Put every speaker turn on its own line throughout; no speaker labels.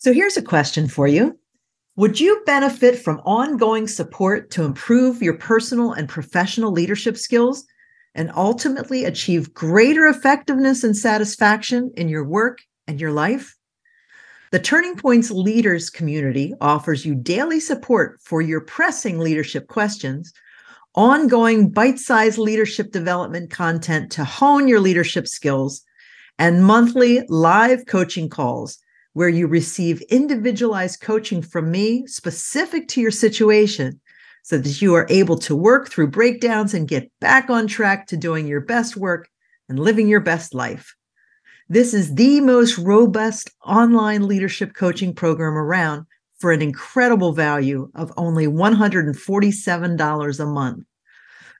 So here's a question for you Would you benefit from ongoing support to improve your personal and professional leadership skills and ultimately achieve greater effectiveness and satisfaction in your work and your life? The Turning Points Leaders community offers you daily support for your pressing leadership questions, ongoing bite sized leadership development content to hone your leadership skills, and monthly live coaching calls where you receive individualized coaching from me specific to your situation so that you are able to work through breakdowns and get back on track to doing your best work and living your best life. This is the most robust online leadership coaching program around for an incredible value of only $147 a month.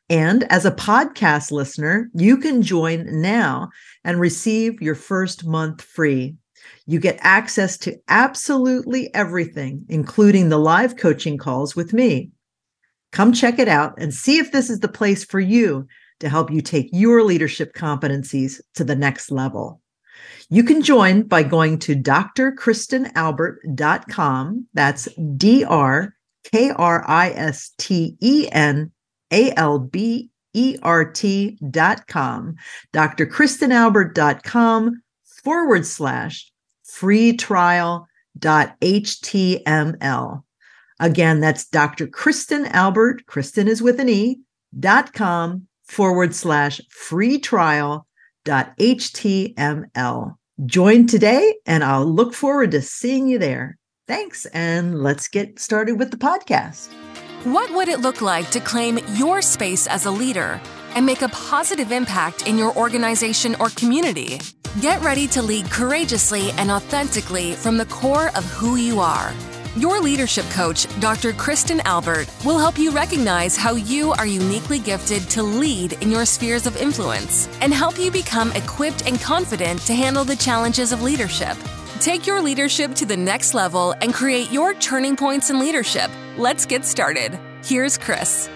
And as a podcast listener, you can join now and receive your first month free. You get access to absolutely everything, including the live coaching calls with me. Come check it out and see if this is the place for you to help you take your leadership competencies to the next level. You can join by going to drkristenalbert.com. That's D R K R I S T E N A L B E R T.com. drkristenalbert.com forward slash free trial.html. Again, that's Dr. Kristen Albert, Kristen is with an E, dot com forward slash free trial.html. Join today, and I'll look forward to seeing you there. Thanks, and let's get started with the podcast.
What would it look like to claim your space as a leader and make a positive impact in your organization or community? Get ready to lead courageously and authentically from the core of who you are. Your leadership coach, Dr. Kristen Albert, will help you recognize how you are uniquely gifted to lead in your spheres of influence and help you become equipped and confident to handle the challenges of leadership. Take your leadership to the next level and create your turning points in leadership. Let's get started. Here's Chris.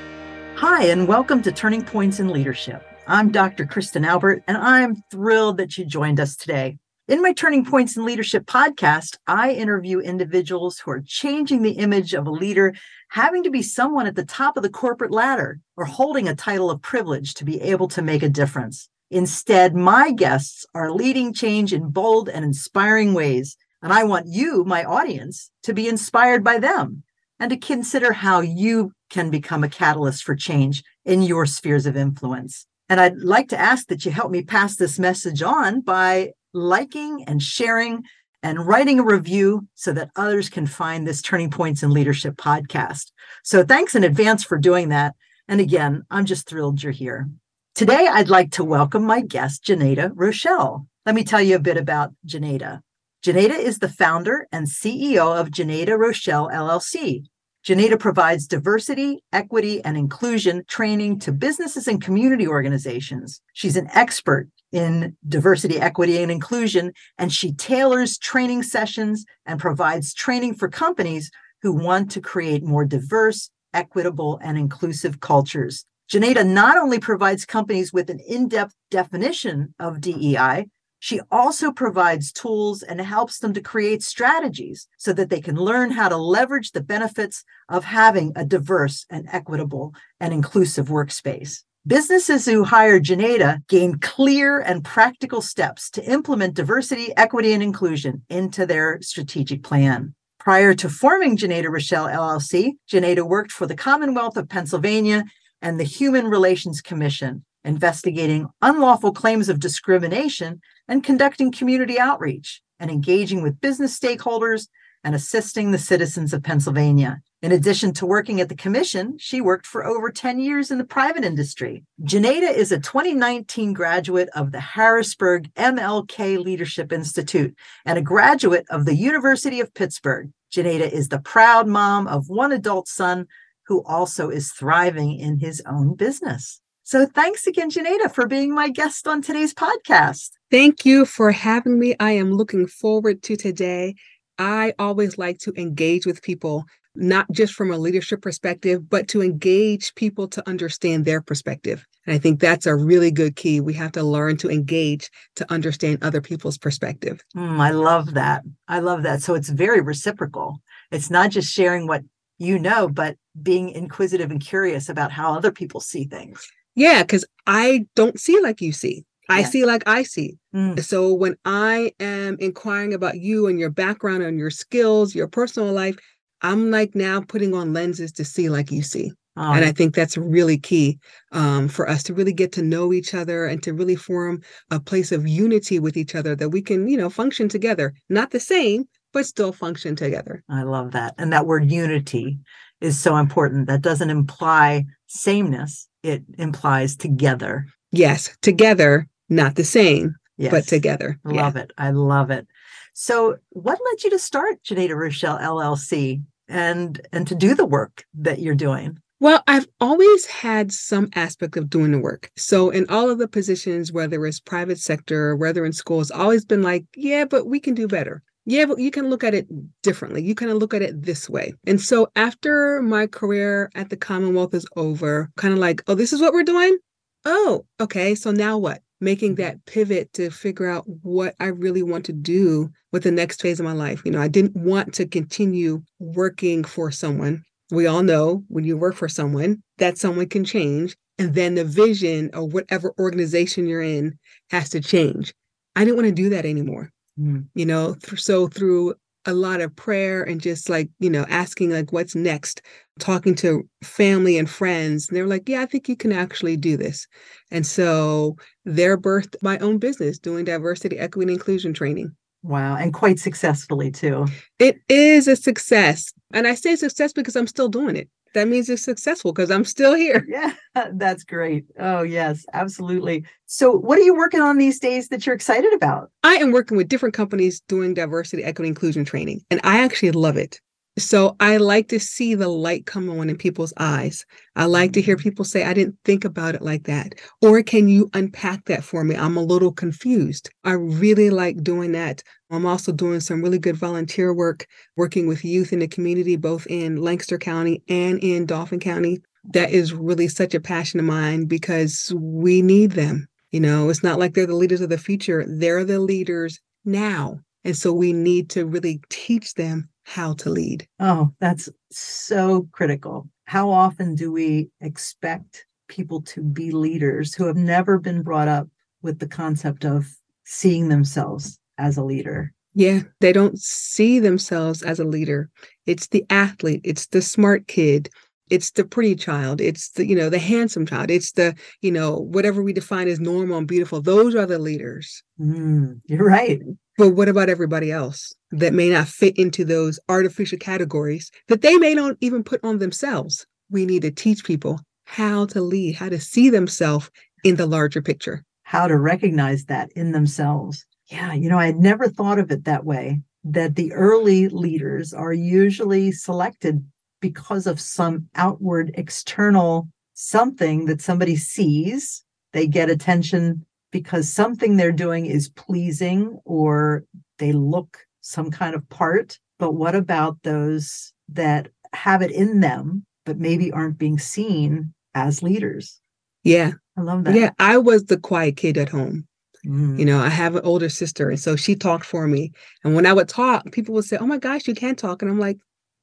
Hi, and welcome to Turning Points in Leadership. I'm Dr. Kristen Albert, and I'm thrilled that you joined us today. In my Turning Points in Leadership podcast, I interview individuals who are changing the image of a leader having to be someone at the top of the corporate ladder or holding a title of privilege to be able to make a difference. Instead, my guests are leading change in bold and inspiring ways, and I want you, my audience, to be inspired by them and to consider how you can become a catalyst for change in your spheres of influence. And I'd like to ask that you help me pass this message on by liking and sharing and writing a review so that others can find this Turning Points in Leadership podcast. So thanks in advance for doing that. And again, I'm just thrilled you're here. Today, I'd like to welcome my guest, Jinada Rochelle. Let me tell you a bit about Jinada. Jinada is the founder and CEO of Jinada Rochelle LLC, Jinada provides diversity, equity, and inclusion training to businesses and community organizations. She's an expert in diversity, equity, and inclusion, and she tailors training sessions and provides training for companies who want to create more diverse, equitable, and inclusive cultures. Jinada not only provides companies with an in depth definition of DEI, she also provides tools and helps them to create strategies so that they can learn how to leverage the benefits of having a diverse and equitable and inclusive workspace. Businesses who hire Jinada gain clear and practical steps to implement diversity, equity, and inclusion into their strategic plan. Prior to forming Jinada Rochelle LLC, Jinada worked for the Commonwealth of Pennsylvania and the Human Relations Commission, investigating unlawful claims of discrimination and conducting community outreach and engaging with business stakeholders and assisting the citizens of Pennsylvania. In addition to working at the commission, she worked for over 10 years in the private industry. Jinada is a 2019 graduate of the Harrisburg MLK Leadership Institute and a graduate of the University of Pittsburgh. Jinada is the proud mom of one adult son who also is thriving in his own business. So thanks again, Jinada, for being my guest on today's podcast.
Thank you for having me. I am looking forward to today. I always like to engage with people not just from a leadership perspective, but to engage people to understand their perspective. And I think that's a really good key. We have to learn to engage to understand other people's perspective.
Mm, I love that. I love that. So it's very reciprocal. It's not just sharing what you know, but being inquisitive and curious about how other people see things.
Yeah, because I don't see like you see. I yeah. see like I see. Mm. So when I am inquiring about you and your background and your skills, your personal life, I'm like now putting on lenses to see like you see. Oh. And I think that's really key um, for us to really get to know each other and to really form a place of unity with each other that we can, you know, function together. Not the same, but still function together.
I love that. And that word unity is so important. That doesn't imply sameness, it implies together.
Yes, together, not the same, yes. but together.
I Love yeah. it. I love it. So, what led you to start Jinada Rochelle LLC and and to do the work that you're doing?
Well, I've always had some aspect of doing the work. So, in all of the positions, whether it's private sector, whether in schools, always been like, yeah, but we can do better. Yeah, but you can look at it differently. You kind of look at it this way. And so, after my career at the Commonwealth is over, kind of like, oh, this is what we're doing. Oh, okay. So now what? Making mm-hmm. that pivot to figure out what I really want to do with the next phase of my life. You know, I didn't want to continue working for someone we all know when you work for someone that someone can change and then the vision or whatever organization you're in has to change i didn't want to do that anymore mm. you know th- so through a lot of prayer and just like you know asking like what's next talking to family and friends and they're like yeah i think you can actually do this and so they're birthed my own business doing diversity equity and inclusion training
Wow. And quite successfully, too.
It is a success. And I say success because I'm still doing it. That means it's successful because I'm still here.
Yeah, that's great. Oh, yes, absolutely. So, what are you working on these days that you're excited about?
I am working with different companies doing diversity, equity, inclusion training, and I actually love it. So I like to see the light come on in people's eyes. I like to hear mm-hmm. people say, I didn't think about it like that. Or can you unpack that for me? I'm a little confused. I really like doing that. I'm also doing some really good volunteer work, working with youth in the community, both in Lancaster County and in Dauphin County. That is really such a passion of mine because we need them. You know, it's not like they're the leaders of the future, they're the leaders now. And so we need to really teach them how to lead.
Oh, that's so critical. How often do we expect people to be leaders who have never been brought up with the concept of seeing themselves as a leader?
Yeah, they don't see themselves as a leader. It's the athlete, it's the smart kid, it's the pretty child, it's the, you know, the handsome child, it's the, you know, whatever we define as normal and beautiful. Those are the leaders.
Mm, you're right.
But what about everybody else that may not fit into those artificial categories that they may not even put on themselves? We need to teach people how to lead, how to see themselves in the larger picture,
how to recognize that in themselves. Yeah, you know, I had never thought of it that way that the early leaders are usually selected because of some outward external something that somebody sees. They get attention because something they're doing is pleasing or they look some kind of part. But what about those that have it in them, but maybe aren't being seen as leaders?
Yeah.
I love that.
Yeah. I was the quiet kid at home. Mm. You know, I have an older sister, and so she talked for me. And when I would talk, people would say, Oh my gosh, you can't talk. And I'm like,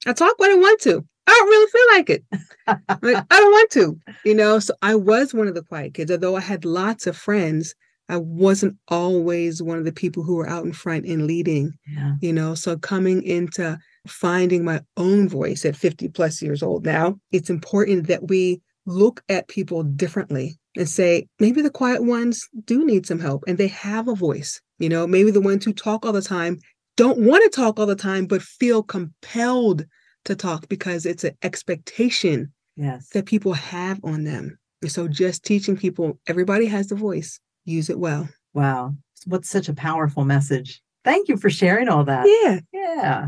I talk when I want to. I don't really feel like it. like, I don't want to, you know. So I was one of the quiet kids, although I had lots of friends. I wasn't always one of the people who were out in front and leading, yeah. you know. So coming into finding my own voice at 50 plus years old now, it's important that we look at people differently and say, maybe the quiet ones do need some help and they have a voice. You know, maybe the ones who talk all the time don't want to talk all the time, but feel compelled to talk because it's an expectation
yes.
that people have on them. And so just teaching people everybody has the voice, use it well.
Wow. What's such a powerful message. Thank you for sharing all that.
Yeah.
Yeah.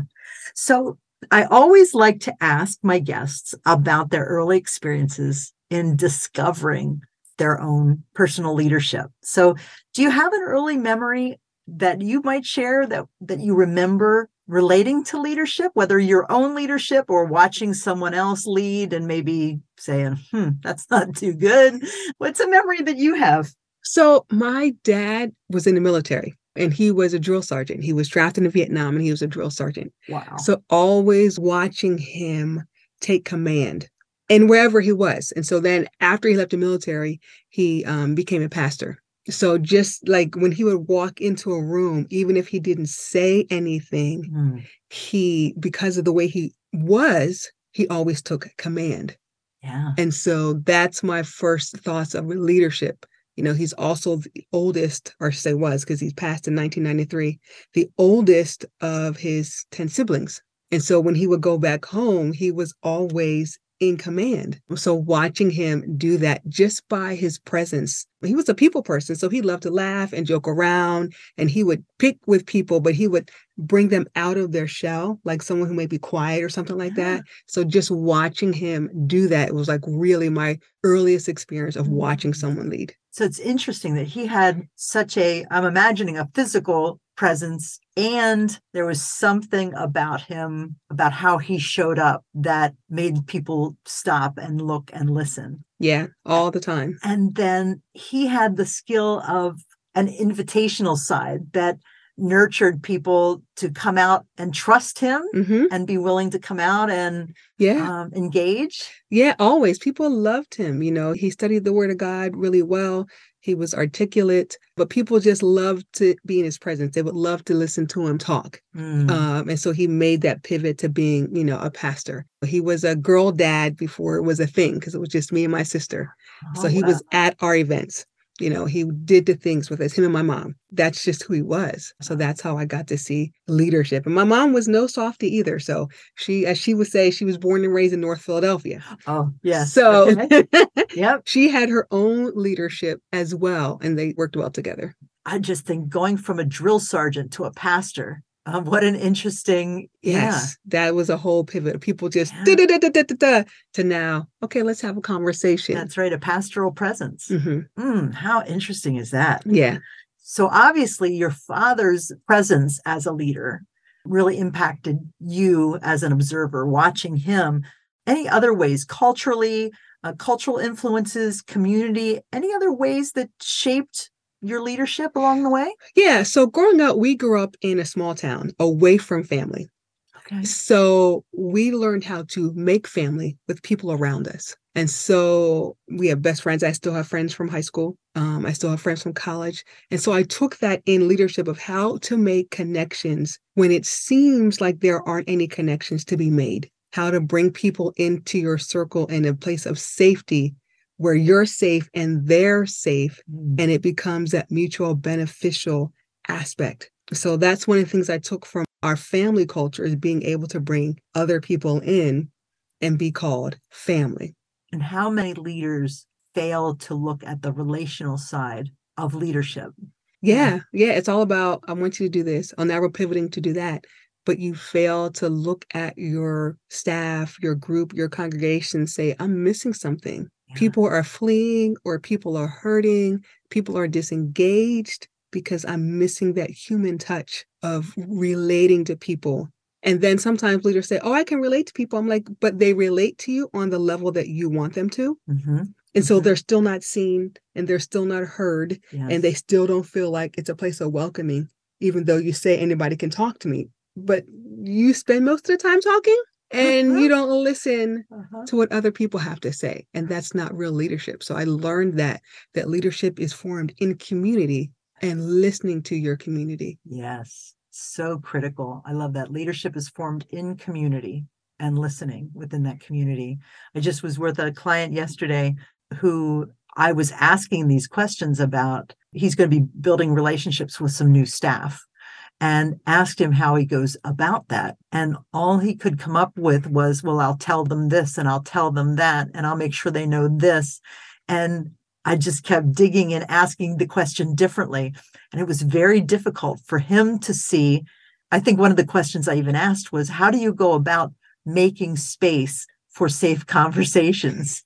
So I always like to ask my guests about their early experiences in discovering their own personal leadership. So, do you have an early memory that you might share that that you remember relating to leadership, whether your own leadership or watching someone else lead and maybe saying, hmm, that's not too good? What's a memory that you have?
So, my dad was in the military and he was a drill sergeant. He was drafted in Vietnam and he was a drill sergeant.
Wow.
So, always watching him take command and wherever he was. And so then after he left the military, he um, became a pastor. So just like when he would walk into a room, even if he didn't say anything,
Mm,
he, because of the way he was, he always took command.
yeah.
And so that's my first thoughts of leadership. You know, he's also the oldest, or say was, because he's passed in 1993, the oldest of his 10 siblings. And so when he would go back home, he was always in command. So watching him do that just by his presence, he was a people person. So he loved to laugh and joke around and he would pick with people, but he would bring them out of their shell, like someone who may be quiet or something like
Yeah.
that. Ah. So just watching him do that was like really my earliest experience of watching mm. someone lead.
So it's interesting that he had such a, I'm imagining a physical presence, and there was something about him, about how he showed up that made people stop and look and listen.
Yeah, all the time.
And then he had the skill of an invitational side that nurtured people to come out and trust him
hmm
and be willing to come out and
Yeah.
um, engage.
Yeah, always. People loved him. You know, he studied the word of God really well. He was articulate, but people just loved to be in his presence. They would love to listen to him talk.
Mm,
Um, and so he made that pivot to being, you know, a pastor. He was a girl dad before it was a thing because it was just me and my sister. So
oh,
he
wow.
was at our events. You know, he did the things with us, him and my mom. That's just who he was. So that's how I got to see leadership. And my mom was no softy either. So she, as she would say, she was born and raised in North Philadelphia.
Oh, yeah.
So
Okay. Yep.
she had her own leadership as well, and they worked well together.
I just think going from a drill sergeant to a pastor, um, what an interesting,
Yes, that was a whole pivot. People just
Yeah.
da-da-da-da-da-da, to now, okay, let's have a conversation.
that's right, a pastoral presence.
Mhm.
Mm, how interesting is that?
Yeah.
So obviously, your father's presence as a leader really impacted you as an observer, watching him. Any other ways, culturally, uh, cultural influences, community, any other ways that shaped your leadership along the way?
Yeah. So growing up, we grew up in a small town away from family.
Okay.
So we learned how to make family with people around us. And so we have best friends. I still have friends from high school. Um, I still have friends from college. And so I took that in leadership of how to make connections when it seems like there aren't any connections to be made, how to bring people into your circle in a place of safety where you're safe and they're safe
Mm,
and it becomes that mutual beneficial aspect. So that's one of the things I took from our family culture is being able to bring other people in and be called family.
And how many leaders fail to look at the relational side of leadership?
Yeah, yeah, it's all about I want you to do this. Oh, now we're pivoting to do that. But you fail to look at your staff, your group, your congregation, say, I'm missing something.
Yeah.
People are fleeing or people are hurting, people are disengaged because I'm missing that human touch of relating to people. And then sometimes leaders say, Oh, I can relate to people. I'm like, but they relate to you on the level that you want them to.
Mhm,
And so
Mhm.
they're still not seen and they're still not heard and they still don't feel like it's a place of welcoming, even though you say anybody can talk to me. But you spend most of the time talking and you don't listen
Uh-huh.
to what other people have to say. And that's not real leadership. So I learned that that leadership is formed in community and listening to your community.
Yes, so critical. I love that. Leadership is formed in community and listening within that community. I just was with a client yesterday who I was asking these questions about. He's going to be building relationships with some new staff and asked him how he goes about that. And all he could come up with was, well, I'll tell them this and I'll tell them that, and I'll make sure they know this. And I just kept digging and asking the question differently. And it was very difficult for him to see. I think one of the questions I even asked was, how do you go about making space for safe conversations?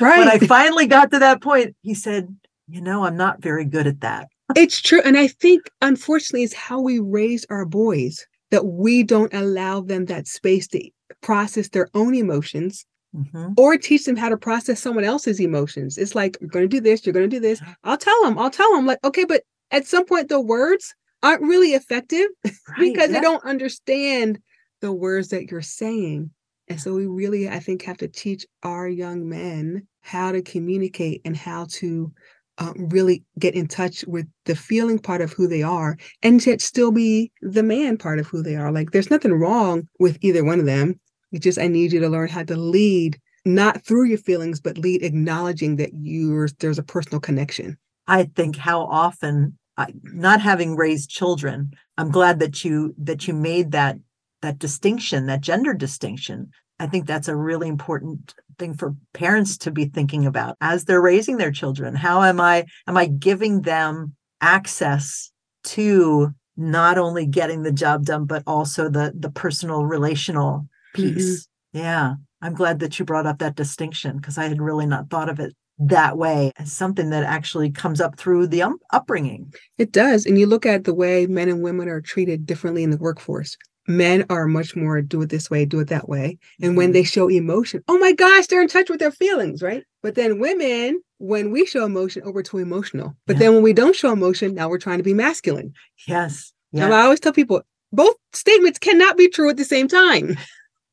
Right.
When I finally got to that point, he said, you know, I'm not very good at that.
It's true. And I think, unfortunately, it's how we raise our boys. that we don't allow them that space to process their own emotions
Mhm.
or teach them how to process someone else's emotions. It's like, you're going to do this, you're going to do this. I'll tell them, I'll tell them, like, okay, but at some point, the words aren't really effective
Right,
because they don't understand the words that you're saying. And so we really, I think, have to teach our young men how to communicate and how to um, really get in touch with the feeling part of who they are and yet still be the man part of who they are. Like there's nothing wrong with either one of them. It's just I need you to learn how to lead, not through your feelings, but lead acknowledging that you're there's a personal connection.
I think how often, I, not having raised children, I'm glad that you that you made that that distinction, that gender distinction. I think that's a really important thing for parents to be thinking about as they're raising their children. How am I am I giving them access to not only getting the job done, but also the the personal relational piece? Yeah, I'm glad that you brought up that distinction because I had really not thought of it that way as something that actually comes up through the um, upbringing.
It does. And you look at the way men and women are treated differently in the workforce. Men are much more do it this way, do it that way. And when mm-hmm. they show emotion, oh my gosh, they're in touch with their feelings, right? But then women, when we show emotion, oh, we're too emotional. But
Yeah.
then when we don't show emotion, now we're trying to be masculine.
Yes. Yeah.
I always tell people both statements cannot be true at the same time.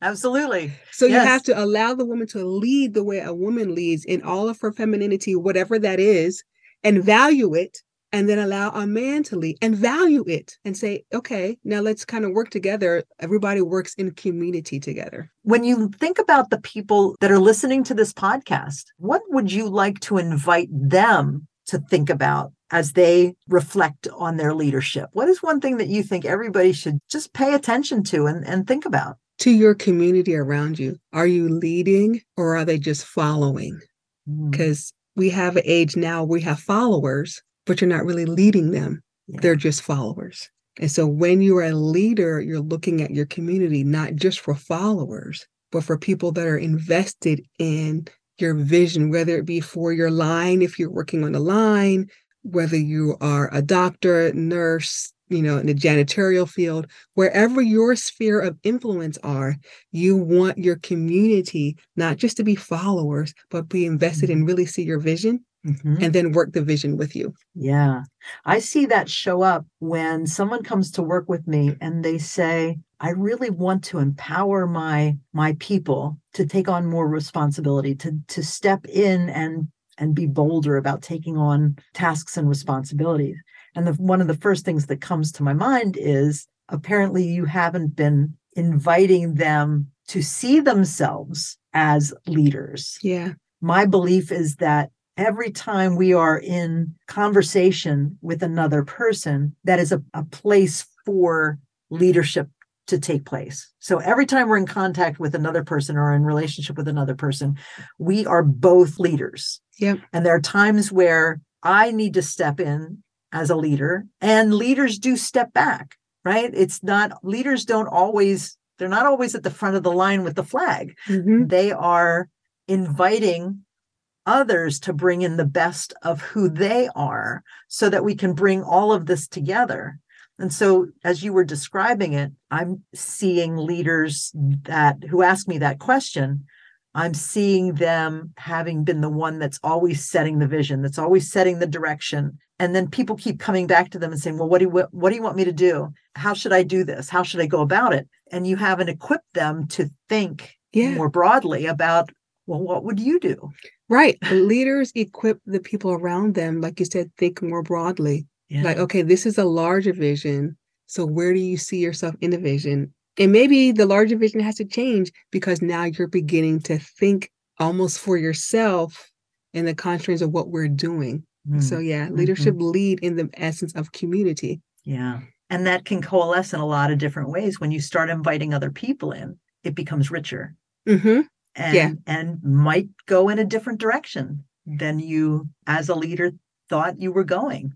Absolutely.
So you have to allow the woman to lead the way a woman leads in all of her femininity, whatever that is, and value it. And then allow a man to lead and value it and say, okay, now let's kind of work together. Everybody works in community together.
When you think about the people that are listening to this podcast, what would you like to invite them to think about as they reflect on their leadership? What is one thing that you think everybody should just pay attention to and, and think about?
To your community around you, are you leading or are they just following?
Mm,
Because we have an age now we have followers, but you're not really leading them.
yeah.
they're just followers. And so when you're a leader, you're looking at your community not just for followers, but for people that are invested in your vision, whether it be for your line, if you're working on a line, whether you are a doctor, nurse, you know, in the janitorial field, wherever your sphere of influence are, you want your community not just to be followers, but be invested and mm-hmm. really see your vision
Mhm.
and then work the vision with you.
Yeah. I see that show up when someone comes to work with me and they say, I really want to empower my my people to take on more responsibility, to to step in and and be bolder about taking on tasks and responsibilities. And the, one of the first things that comes to my mind is apparently you haven't been inviting them to see themselves as leaders
Yeah.
my belief is that every time we are in conversation with another person, that is a, a place for leadership to take place. So every time we're in contact with another person or in relationship with another person, we are both leaders.
Yep.
And there are times where I need to step in as a leader, and leaders do step back, right? It's not, leaders don't always, they're not always at the front of the line with the flag
Mhm.
they are inviting others to bring in the best of who they are so that we can bring all of this together. And so as you were describing it, I'm seeing leaders that who ask me that question, I'm seeing them having been the one that's always setting the vision, that's always setting the direction. And then people keep coming back to them and saying, "Well, what do you what, what do you want me to do? How should I do this? How should I go about it?" And you haven't equipped them to think
Yeah.
more broadly about well what would you do
Right. Leaders equip the people around them, like you said, think more broadly.
yeah.
Like, okay, this is a larger vision. So where do you see yourself in the vision? And maybe the larger vision has to change because now you're beginning to think almost for yourself in the constraints of what we're doing.
Mm,
So yeah, leadership lead in the essence of community.
yeah and that can coalesce in a lot of different ways when you start inviting other people in it becomes richer
hmm
and
Yeah.
and might go in a different direction than you as a leader thought you were going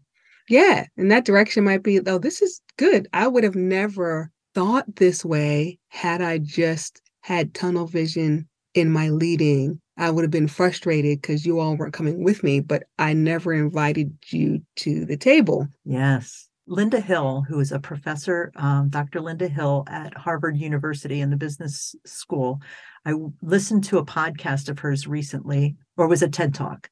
Yeah. And that direction might be, though this is good. I would have never thought this way had I just had tunnel vision in my leading. I would have been frustrated because you all weren't coming with me, but I never invited you to the table.
yes Linda Hill, who is a professor, um, Dr. Linda Hill at Harvard University in the business school. I listened to a podcast of hers recently, or was a TED talk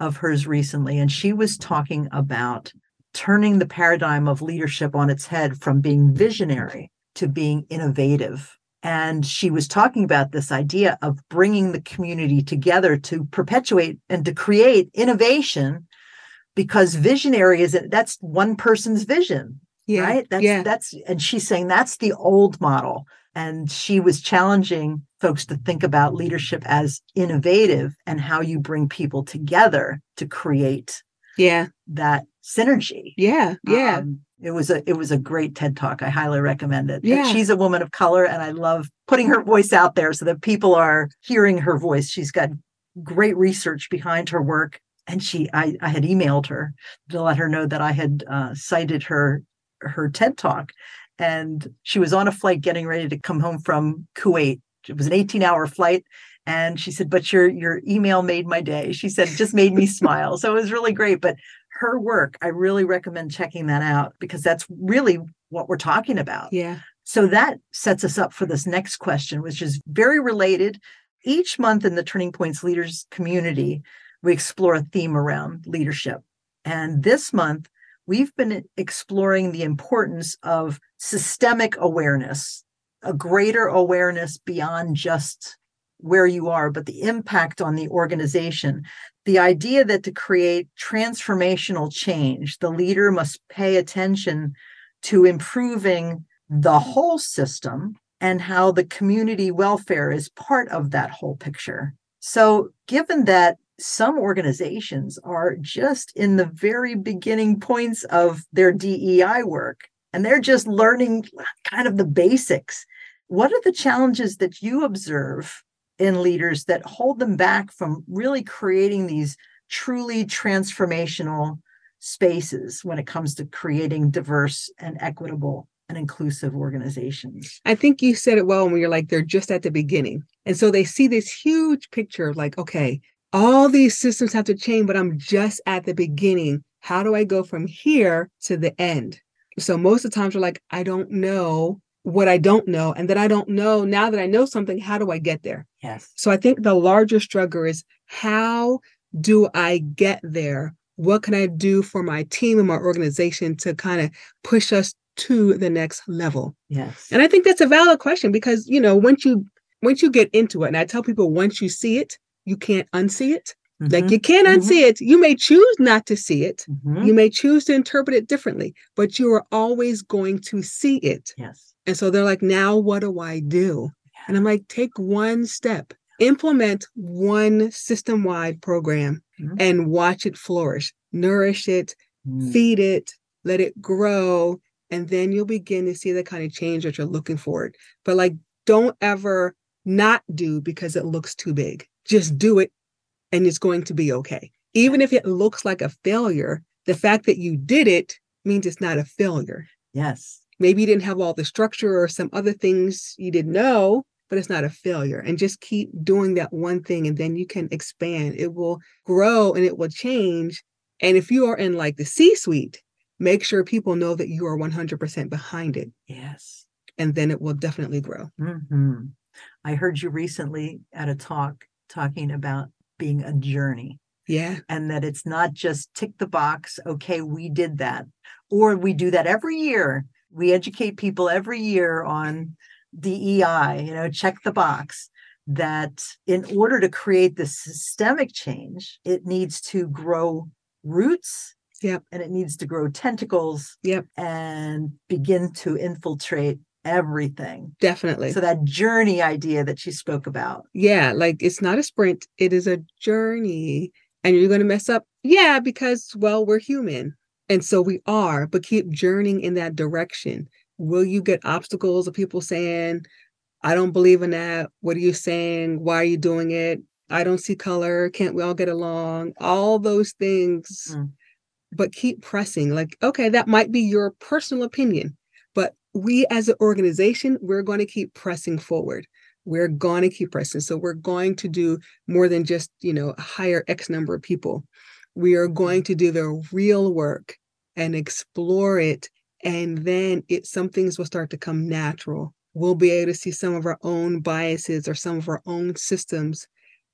of hers recently, and she was talking about turning the paradigm of leadership on its head from being visionary to being innovative. And she was talking about this idea of bringing the community together to perpetuate and to create innovation because visionary isn't that's one person's vision yeah, right? That's yeah. that's and she's saying that's the old model. And she was challenging folks to think about leadership as innovative and how you bring people together to create
yeah.
that synergy.
Yeah yeah. Um,
it was a it was a great ted talk. I highly recommend it. Yeah. she's a woman of color and i love putting her voice out there so that people are hearing her voice. She's got great research behind her work and she I, I had emailed her to let her know that i had uh, cited her her ted talk and she was on a flight getting ready to come home from kuwait. It was an 18 hour flight and she said but your your email made my day. She said just made me smile. So it was really great but her work i really recommend checking that out because that's really what we're talking about.
Yeah.
So that sets us up for this next question which is very related. Each month in the turning points leaders community we explore a theme around leadership. And this month, we've been exploring the importance of systemic awareness, a greater awareness beyond just where you are, but the impact on the organization. The idea that to create transformational change, the leader must pay attention to improving the whole system and how the community welfare is part of that whole picture. So, given that some organizations are just in the very beginning points of their DEI work and they're just learning kind of the basics. What are the challenges that you observe in leaders that hold them back from really creating these truly transformational spaces when it comes to creating diverse and equitable and inclusive organizations.
I think you said it well when you're like, they're just at the beginning. And so they see this huge picture of like, okay, all these systems have to change, but I'm just at the beginning. How do I go from here to the end? So most of the times we're like, I don't know what I don't know. And then I don't know now that I know something, how do I get there?
Yes.
So I think the larger struggle is how do I get there? What can I do for my team and my organization to kind of push us to the next level?
Yes.
And I think that's a valid question because, you know, once you once you get into it, and I tell people once you see it, you can't unsee it. Mm-hmm. Like you can't mm-hmm. unsee it. You may choose not to see it. Mm-hmm. You may choose to interpret it differently, but you are always going to see it.
Yes.
And so they're like, now what do I do? Yeah. And I'm like, take one step, implement one system wide program mm-hmm. and watch it flourish, nourish it, mm. feed it, let it grow. And then you'll begin to see the kind of change that you're looking for. But like, don't ever not do because it looks too big just do it and it's going to be okay. Even if it looks like a failure, the fact that you did it means it's not a failure.
Yes.
Maybe you didn't have all the structure or some other things you didn't know, but it's not a failure. And just keep doing that one thing and then you can expand. It will grow and it will change. And if you are in like the C suite, make sure people know that you are 100% behind it.
Yes.
And then it will definitely grow.
Mm-hmm. I heard you recently at a talk talking about being a journey.
Yeah.
And that it's not just tick the box, okay, we did that. Or we do that every year. We educate people every year on DEI, you know, check the box. That in order to create the systemic change, it needs to grow roots
Yep.
And it needs to grow tentacles.
Yep.
And begin to infiltrate everything.
Definitely.
So that journey idea that she spoke about.
Yeah, like it's not a sprint, it is a journey. And you're going to mess up. Yeah, because well, we're human. And so we are, but keep journeying in that direction. Will you get obstacles of people saying, I don't believe in that. What are you saying? Why are you doing it? I don't see color. Can't we all get along? All those things. Mm. But keep pressing. Like, okay, that might be your personal opinion, we as an organization, we're going to keep pressing forward. We're going to keep pressing. So we're going to do more than just, you know, hire X number of people. We are going to do the real work and explore it And then it some things will start to come natural. We'll be able to see some of our own biases or some of our own systems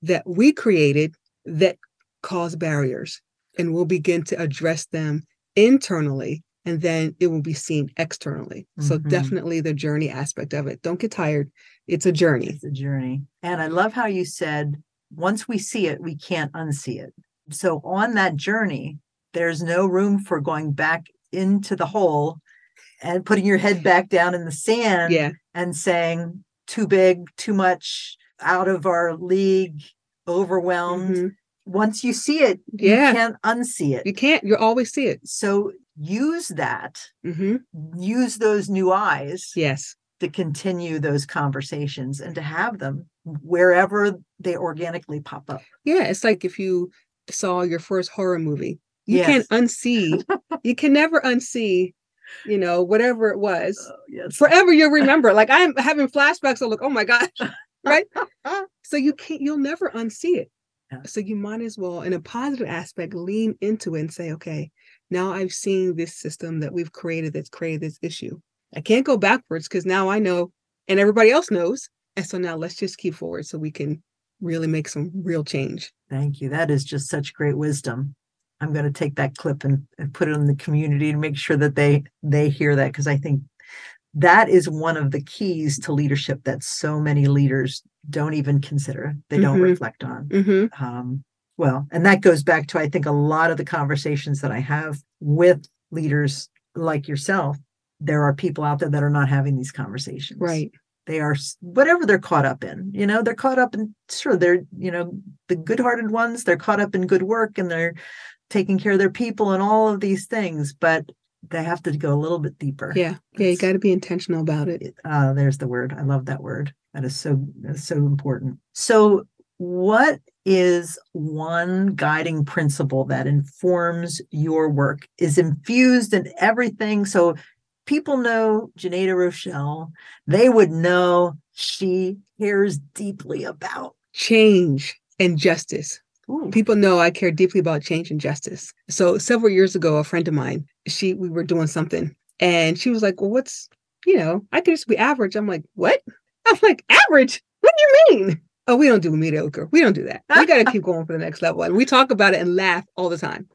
that we created that cause barriers. And we'll begin to address them internally and then it will be seen externally. Mm-hmm. So definitely the journey aspect of it. Don't get tired. It's a journey.
It's a journey. And I love how you said once we see it, we can't unsee it. So on that journey, there's no room for going back into the hole and putting your head back down in the sand
yeah.
and saying too big, too much, out of our league, overwhelmed. Mm-hmm. Once you see it,
yeah.
you can't unsee it.
You can't, you always see it.
So use that,
mm-hmm.
use those new eyes.
Yes.
To continue those conversations and to have them wherever they organically pop up.
Yeah. It's like if you saw your first horror movie, you yes. can't unsee, you can never unsee you know, whatever it was.
Oh, yes.
Forever you'll remember. like I'm having flashbacks. of like, oh my gosh. Right. so you can't, you'll never unsee it. Yeah. So you might as well, in a positive aspect, lean into it and say, okay, now I've seen this system that we've created that's created this issue. I can't go backwards because now I know and everybody else knows. And so now let's just keep forward so we can really make some real change.
Thank you. That is just such great wisdom. I'm going to take that clip and, and put it in the community and make sure that they they hear that because I think that is one of the keys to leadership that so many leaders don't even consider. They don't mm-hmm. reflect on.
Mm-hmm.
Um, well, and that goes back to I think a lot of the conversations that I have with leaders like yourself. There are people out there that are not having these conversations.
Right.
They are whatever they're caught up in. You know, they're caught up in sure they're you know the good-hearted ones. They're caught up in good work and they're taking care of their people and all of these things, but they have to go a little bit deeper.
Yeah. Yeah. you got to be intentional about it.
Uh, there's the word. I love that word. That is so, so important. So, what is one guiding principle that informs your work, is infused in everything? So, people know Jinada Rochelle, they would know she cares deeply about
change and justice. Ooh. People know I care deeply about change and justice. So several years ago, a friend of mine, she we were doing something, and she was like, "Well, what's you know, I could just be average." I'm like, "What?" I'm like, "Average? What do you mean?" Oh, we don't do mediocre. We don't do that. We got to keep going for the next level, and we talk about it and laugh all the time.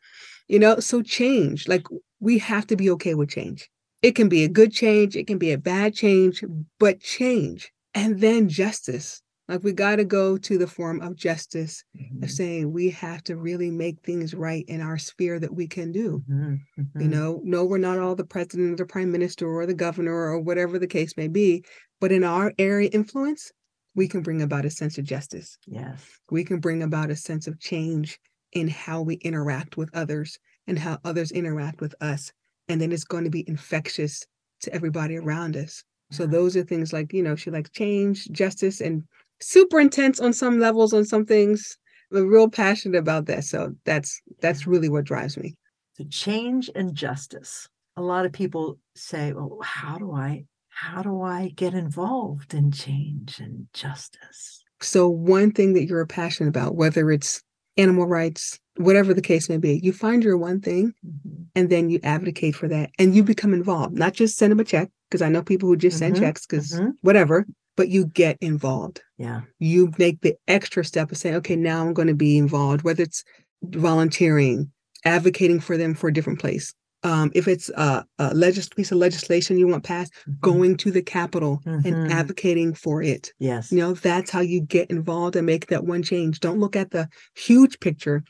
You know, so change, like we have to be okay with change. It can be a good change, it can be a bad change, but change, and then justice like we got to go to the form of justice, mm-hmm. of saying we have to really make things right in our sphere that we can do.
Mm-hmm. Mm-hmm.
You know, no, we're not all the president or the prime minister or the governor or whatever the case may be, but in our area influence, we can bring about a sense of justice.
Yes.
We can bring about a sense of change in how we interact with others and how others interact with us. And then it's going to be infectious to everybody around us. So those are things like, you know, she likes change, justice, and super intense on some levels on some things. I'm real passionate about that. So that's that's really what drives me.
So change and justice. A lot of people say, well, how do I how do I get involved in change and justice?
So one thing that you're passionate about, whether it's animal rights, whatever the case may be, you find your one thing mm-hmm. and then you advocate for that and you become involved, not just send them a check. Because I know people who just mm-hmm. send checks because mm-hmm. whatever, but you get involved.
Yeah.
You make the extra step of saying, okay, now I'm going to be involved, whether it's volunteering, advocating for them for a different place. Um, if it's a, a legis- piece of legislation you want passed, mm-hmm. going to the Capitol mm-hmm. and advocating for it.
Yes.
You know, that's how you get involved and make that one change. Don't look at the huge picture.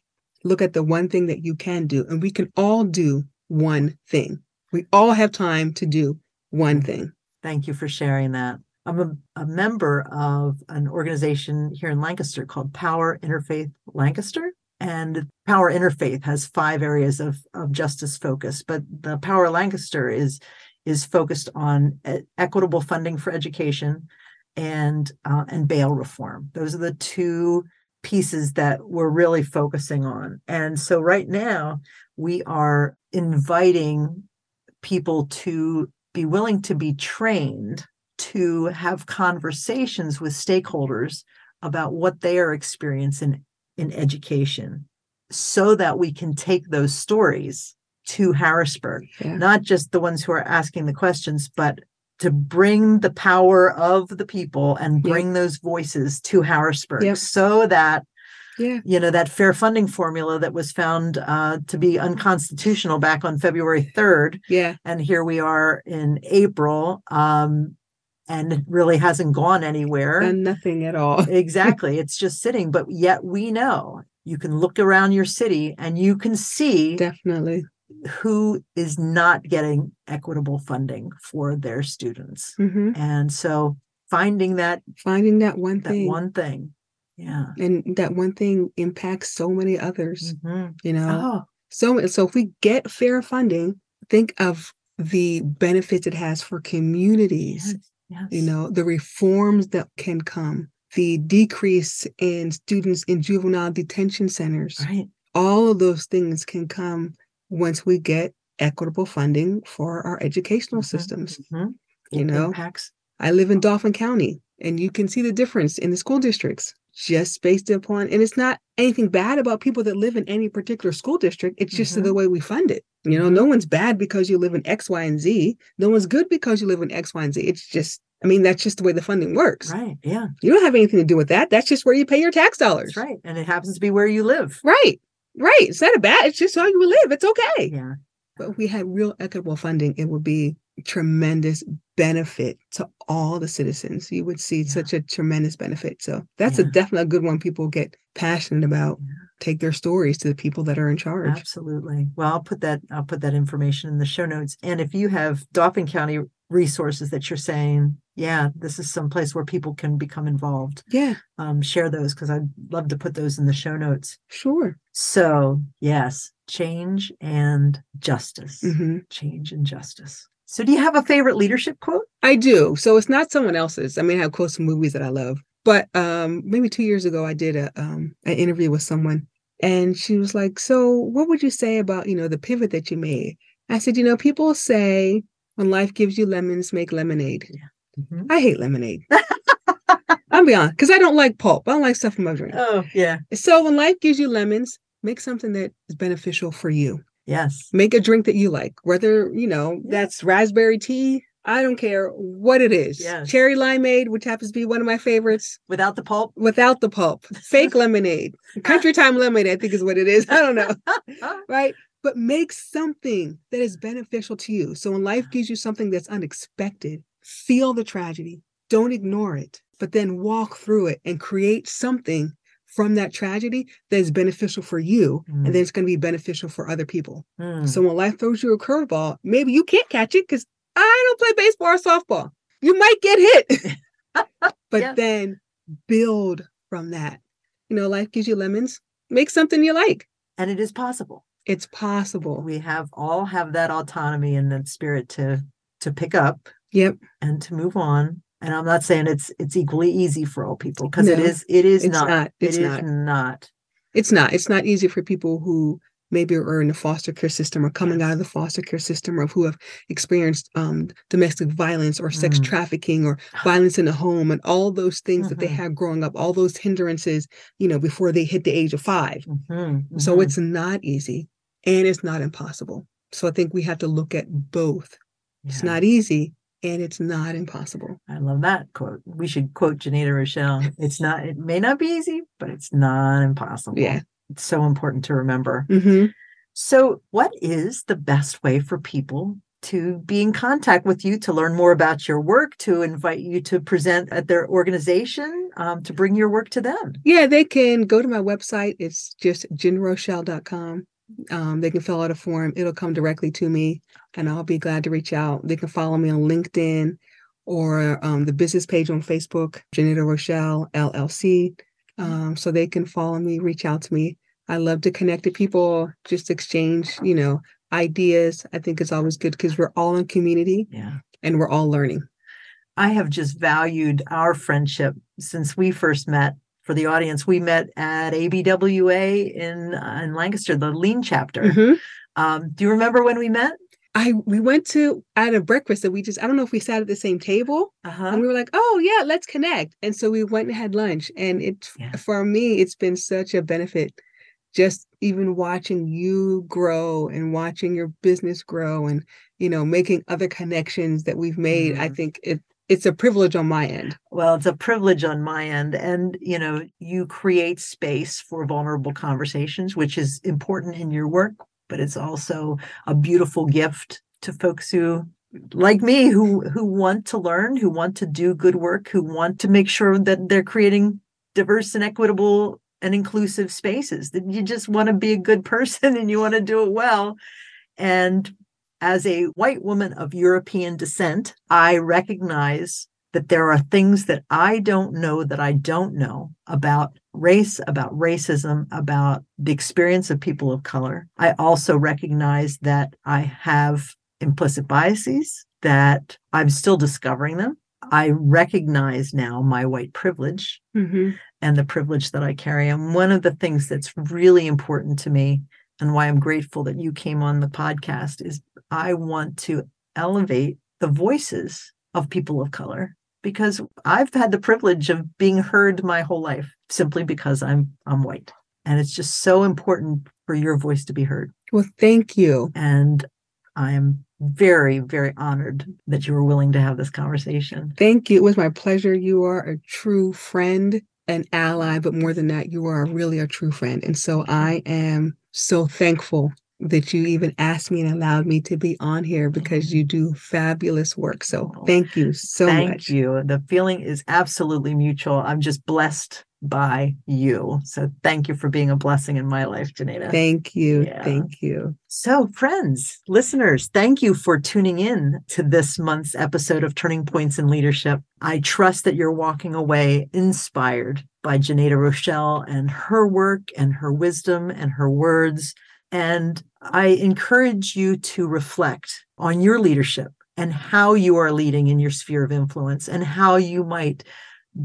Look at the one thing that you can do. And we can all do one thing. We all have time to do one thing.
Thank you for sharing that. I'm a, a, member of an organization here in Lancaster called Power Interfaith Lancaster. And Power Interfaith has five areas of, of justice focus, but the Power Lancaster is is focused on equitable funding for education and uh, and bail reform. Those are the two pieces that we're really focusing on. And so right now we are inviting people to be willing to be trained to have conversations with stakeholders about what they are experiencing in education so that we can take those stories to Harrisburg,
Yeah.
not just the ones who are asking the questions, but to bring the power of the people and bring those voices to Harrisburg
Yep.
so that
Yeah.
you know that fair funding formula that was found uh, to be unconstitutional back on February 3rd
Yeah.
and here we are in April um, and really hasn't gone anywhere
And nothing at all.
exactly it's just sitting but yet we know you can look around your city and you can see
Definitely.
who is not getting equitable funding for their students
hmm
and so finding that
Finding that one
that
thing.
one thing yeah
and that one thing impacts so many others,
Mhm.
you know?
oh
So, so if we get fair funding, think of the benefits it has for communities,
yes,
you know, the reforms that can come, the decrease in students in juvenile detention centers.
right
All of those things can come once we get equitable funding for our educational
Mhm,
systems.
mhm.
You
It
know,
impacts
I live in Dauphin County, and you can see the difference in the school districts just based upon, and it's not anything bad about people that live in any particular school district. It's just
Mhm.
the way we fund it. You know, no one's bad because you live in X, Y, and Z. No one's good because you live in X, Y, and Z. It's just, I mean, that's just the way the funding works.
right yeah
You don't have anything to do with that. That's just where you pay your tax dollars.
that's right and it happens to be where you live
Right. Right. It's not a bad, it's just how you live. It's okay.
yeah
But if we had real equitable funding, it would be tremendous benefit to all the citizens. You would see
Yeah.
such a tremendous benefit. So that's a definitely a good one people get passionate about.
Yeah.
Take their stories to the people that are in charge.
Absolutely. Well, I'll put that I'll put that information in the show notes. And if you have Dauphin County resources that you're saying, yeah, this is some place where people can become involved,
Yeah,
um, share those because I'd love to put those in the show notes.
sure.
So yes, change and justice.
hmm
Change and justice. So do you have a favorite leadership quote?
I do. So it's not someone else's. I mean, I have quotes from movies that I love. But um, maybe two years ago, I did a um, an interview with someone, and she was like, "So, what would you say about you know the pivot that you made?" I said, "You know, people say when life gives you lemons, make lemonade.
Mhm.
I hate lemonade. I'm be honest, because I don't like pulp. I don't like stuff in my drink.
Oh yeah.
So when life gives you lemons, make something that is beneficial for you.
Yes.
Make a drink that you like, whether you know
Yeah.
that's raspberry tea. I don't care what it is.
Yes.
Cherry limeade, which happens to be one of my favorites,
Without the pulp.
without the pulp. Fake lemonade, country time lemonade. I think is what it is. I don't know, right? But make something that is beneficial to you. So when life gives you something that's unexpected, feel the tragedy. Don't ignore it, but then walk through it and create something from that tragedy that is beneficial for you.
Mm.
And then it's going to be beneficial for other people.
Mm.
So when life throws you a curveball, maybe you can't catch it because I don't play baseball or softball. You might get hit, but
Yes.
then build from that. You know, life gives you lemons. Make something you like.
and it is possible.
It's possible.
We have all have that autonomy and that spirit to to pick up
Yep.
and to move on. And I'm not saying it's it's equally easy for all people because
No,
is it is
It's
not.
not. It's
It is
not.
not.
It's not. It's not easy for people who maybe are in the foster care system or coming out of the foster care system or who have experienced um, domestic violence or sex
Mm.
trafficking or violence in the home and all those things that they
Mhm.
had growing up, all those hindrances, you know, before they hit the age of five.
Mhm,
So
mhm.
it's not easy and it's not impossible. So I think we have to look at both. It's not easy and it's not impossible.
I love that quote. We should quote Jinada Rochelle. It's not. It may not be easy, but it's not impossible.
Yeah.
It's so important to remember.
hmm
So, what is the best way for people to be in contact with you, to learn more about your work, to invite you to present at their organization, um, to bring your work to them?
Yeah, they can go to my website. It's just jinrochelle.com. Um, they can fill out a form. It'll come directly to me and I'll be glad to reach out. They can follow me on LinkedIn or um, the business page on Facebook, Jinada Rochelle LLC. Um, so they can follow me, reach out to me. I love to connect to people, just exchange, you know, ideas. I think it's always good because we're all in community
Yeah.
and we're all learning.
I have just valued our friendship since we first met. For the audience, we met at ABWA in uh, in Lancaster, the Lean chapter.
Mhm.
Um, do you remember when we met?
I we went to at a breakfast that we just I don't know if we sat at the same table
Uh-huh.
and we were like, oh yeah, let's connect. And so we went and had lunch. And it's
Yeah.
for me, it's been such a benefit just even watching you grow and watching your business grow and you know making other connections that we've made mm-hmm. i think it it's a privilege on my end.
Well it's a privilege on my end and you know you create space for vulnerable conversations which is important in your work but it's also a beautiful gift to folks who like me who who want to learn who want to do good work who want to make sure that they're creating diverse and equitable and inclusive spaces that you just want to be a good person and you want to do it well. And as a white woman of european descent i recognize that there are things that i don't know that i don't know about race about racism about the experience of people of color i also recognize that i have implicit biases that i'm still discovering them I recognize now my white privilege mm-hmm. and the privilege that I carry. And one of the things that's really important to me and why I'm grateful that you came on the podcast is I want to elevate the voices of people of color because I've had the privilege of being heard my whole life simply because I'm I'm white. And it's just so important for your voice to be heard.
Well, thank you.
And I am very, very honored that you were willing to have this conversation.
Thank you. It was my pleasure. You are a true friend, an ally, but more than that, you are really a true friend. And so I am so thankful that you even asked me and allowed me to be on here because mm-hmm. you do fabulous work. So oh, thank you so
thank
much.
Thank you. The feeling is absolutely mutual. I'm just blessed by you. So thank you for being a blessing in my life, Jinada.
Thank you. Yeah. Thank you.
So, friends, listeners, thank you for tuning in to this month's episode of Turning Points in Leadership. I trust that you're walking away inspired by Jinada Rochelle and her work and her wisdom and her words. And I encourage you to reflect on your leadership and how you are leading in your sphere of influence and how you might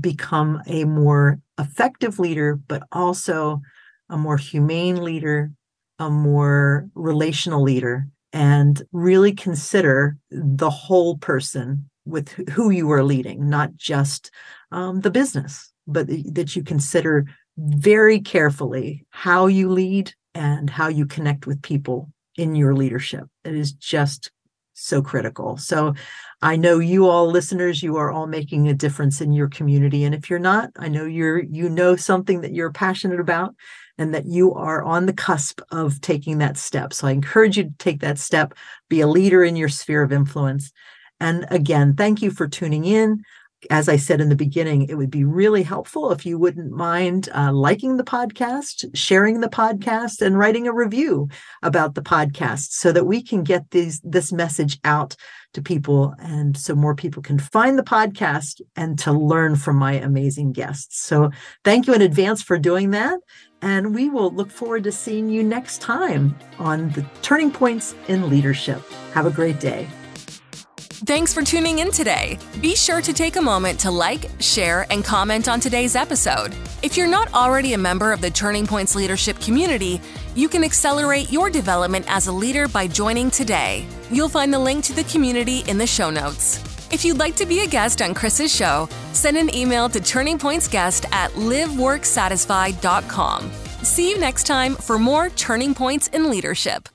become a more effective leader, but also a more humane leader, a more relational leader, and really consider the whole person with who you are leading, not just um, the business, but that you consider very carefully how you lead and how you connect with people in your leadership. It is just so critical. So I know you all listeners, you are all making a difference in your community. And if you're not, I know you're you know something that you're passionate about and that you are on the cusp of taking that step. So I encourage you to take that step, be a leader in your sphere of influence. And again, thank you for tuning in as I said in the beginning, it would be really helpful if you wouldn't mind uh, liking the podcast, sharing the podcast, and writing a review about the podcast so that we can get these this message out to people and so more people can find the podcast and to learn from my amazing guests. So thank you in advance for doing that. And we will look forward to seeing you next time on the Turning Points in Leadership. Have a great day.
Thanks for tuning in today. Be sure to take a moment to like, share, and comment on today's episode. If you're not already a member of the Turning Points Leadership community, you can accelerate your development as a leader by joining today. You'll find the link to the community in the show notes. If you'd like to be a guest on Chris's show, send an email to turningpointsguest at liveworksatisfied.com. See you next time for more Turning Points in Leadership.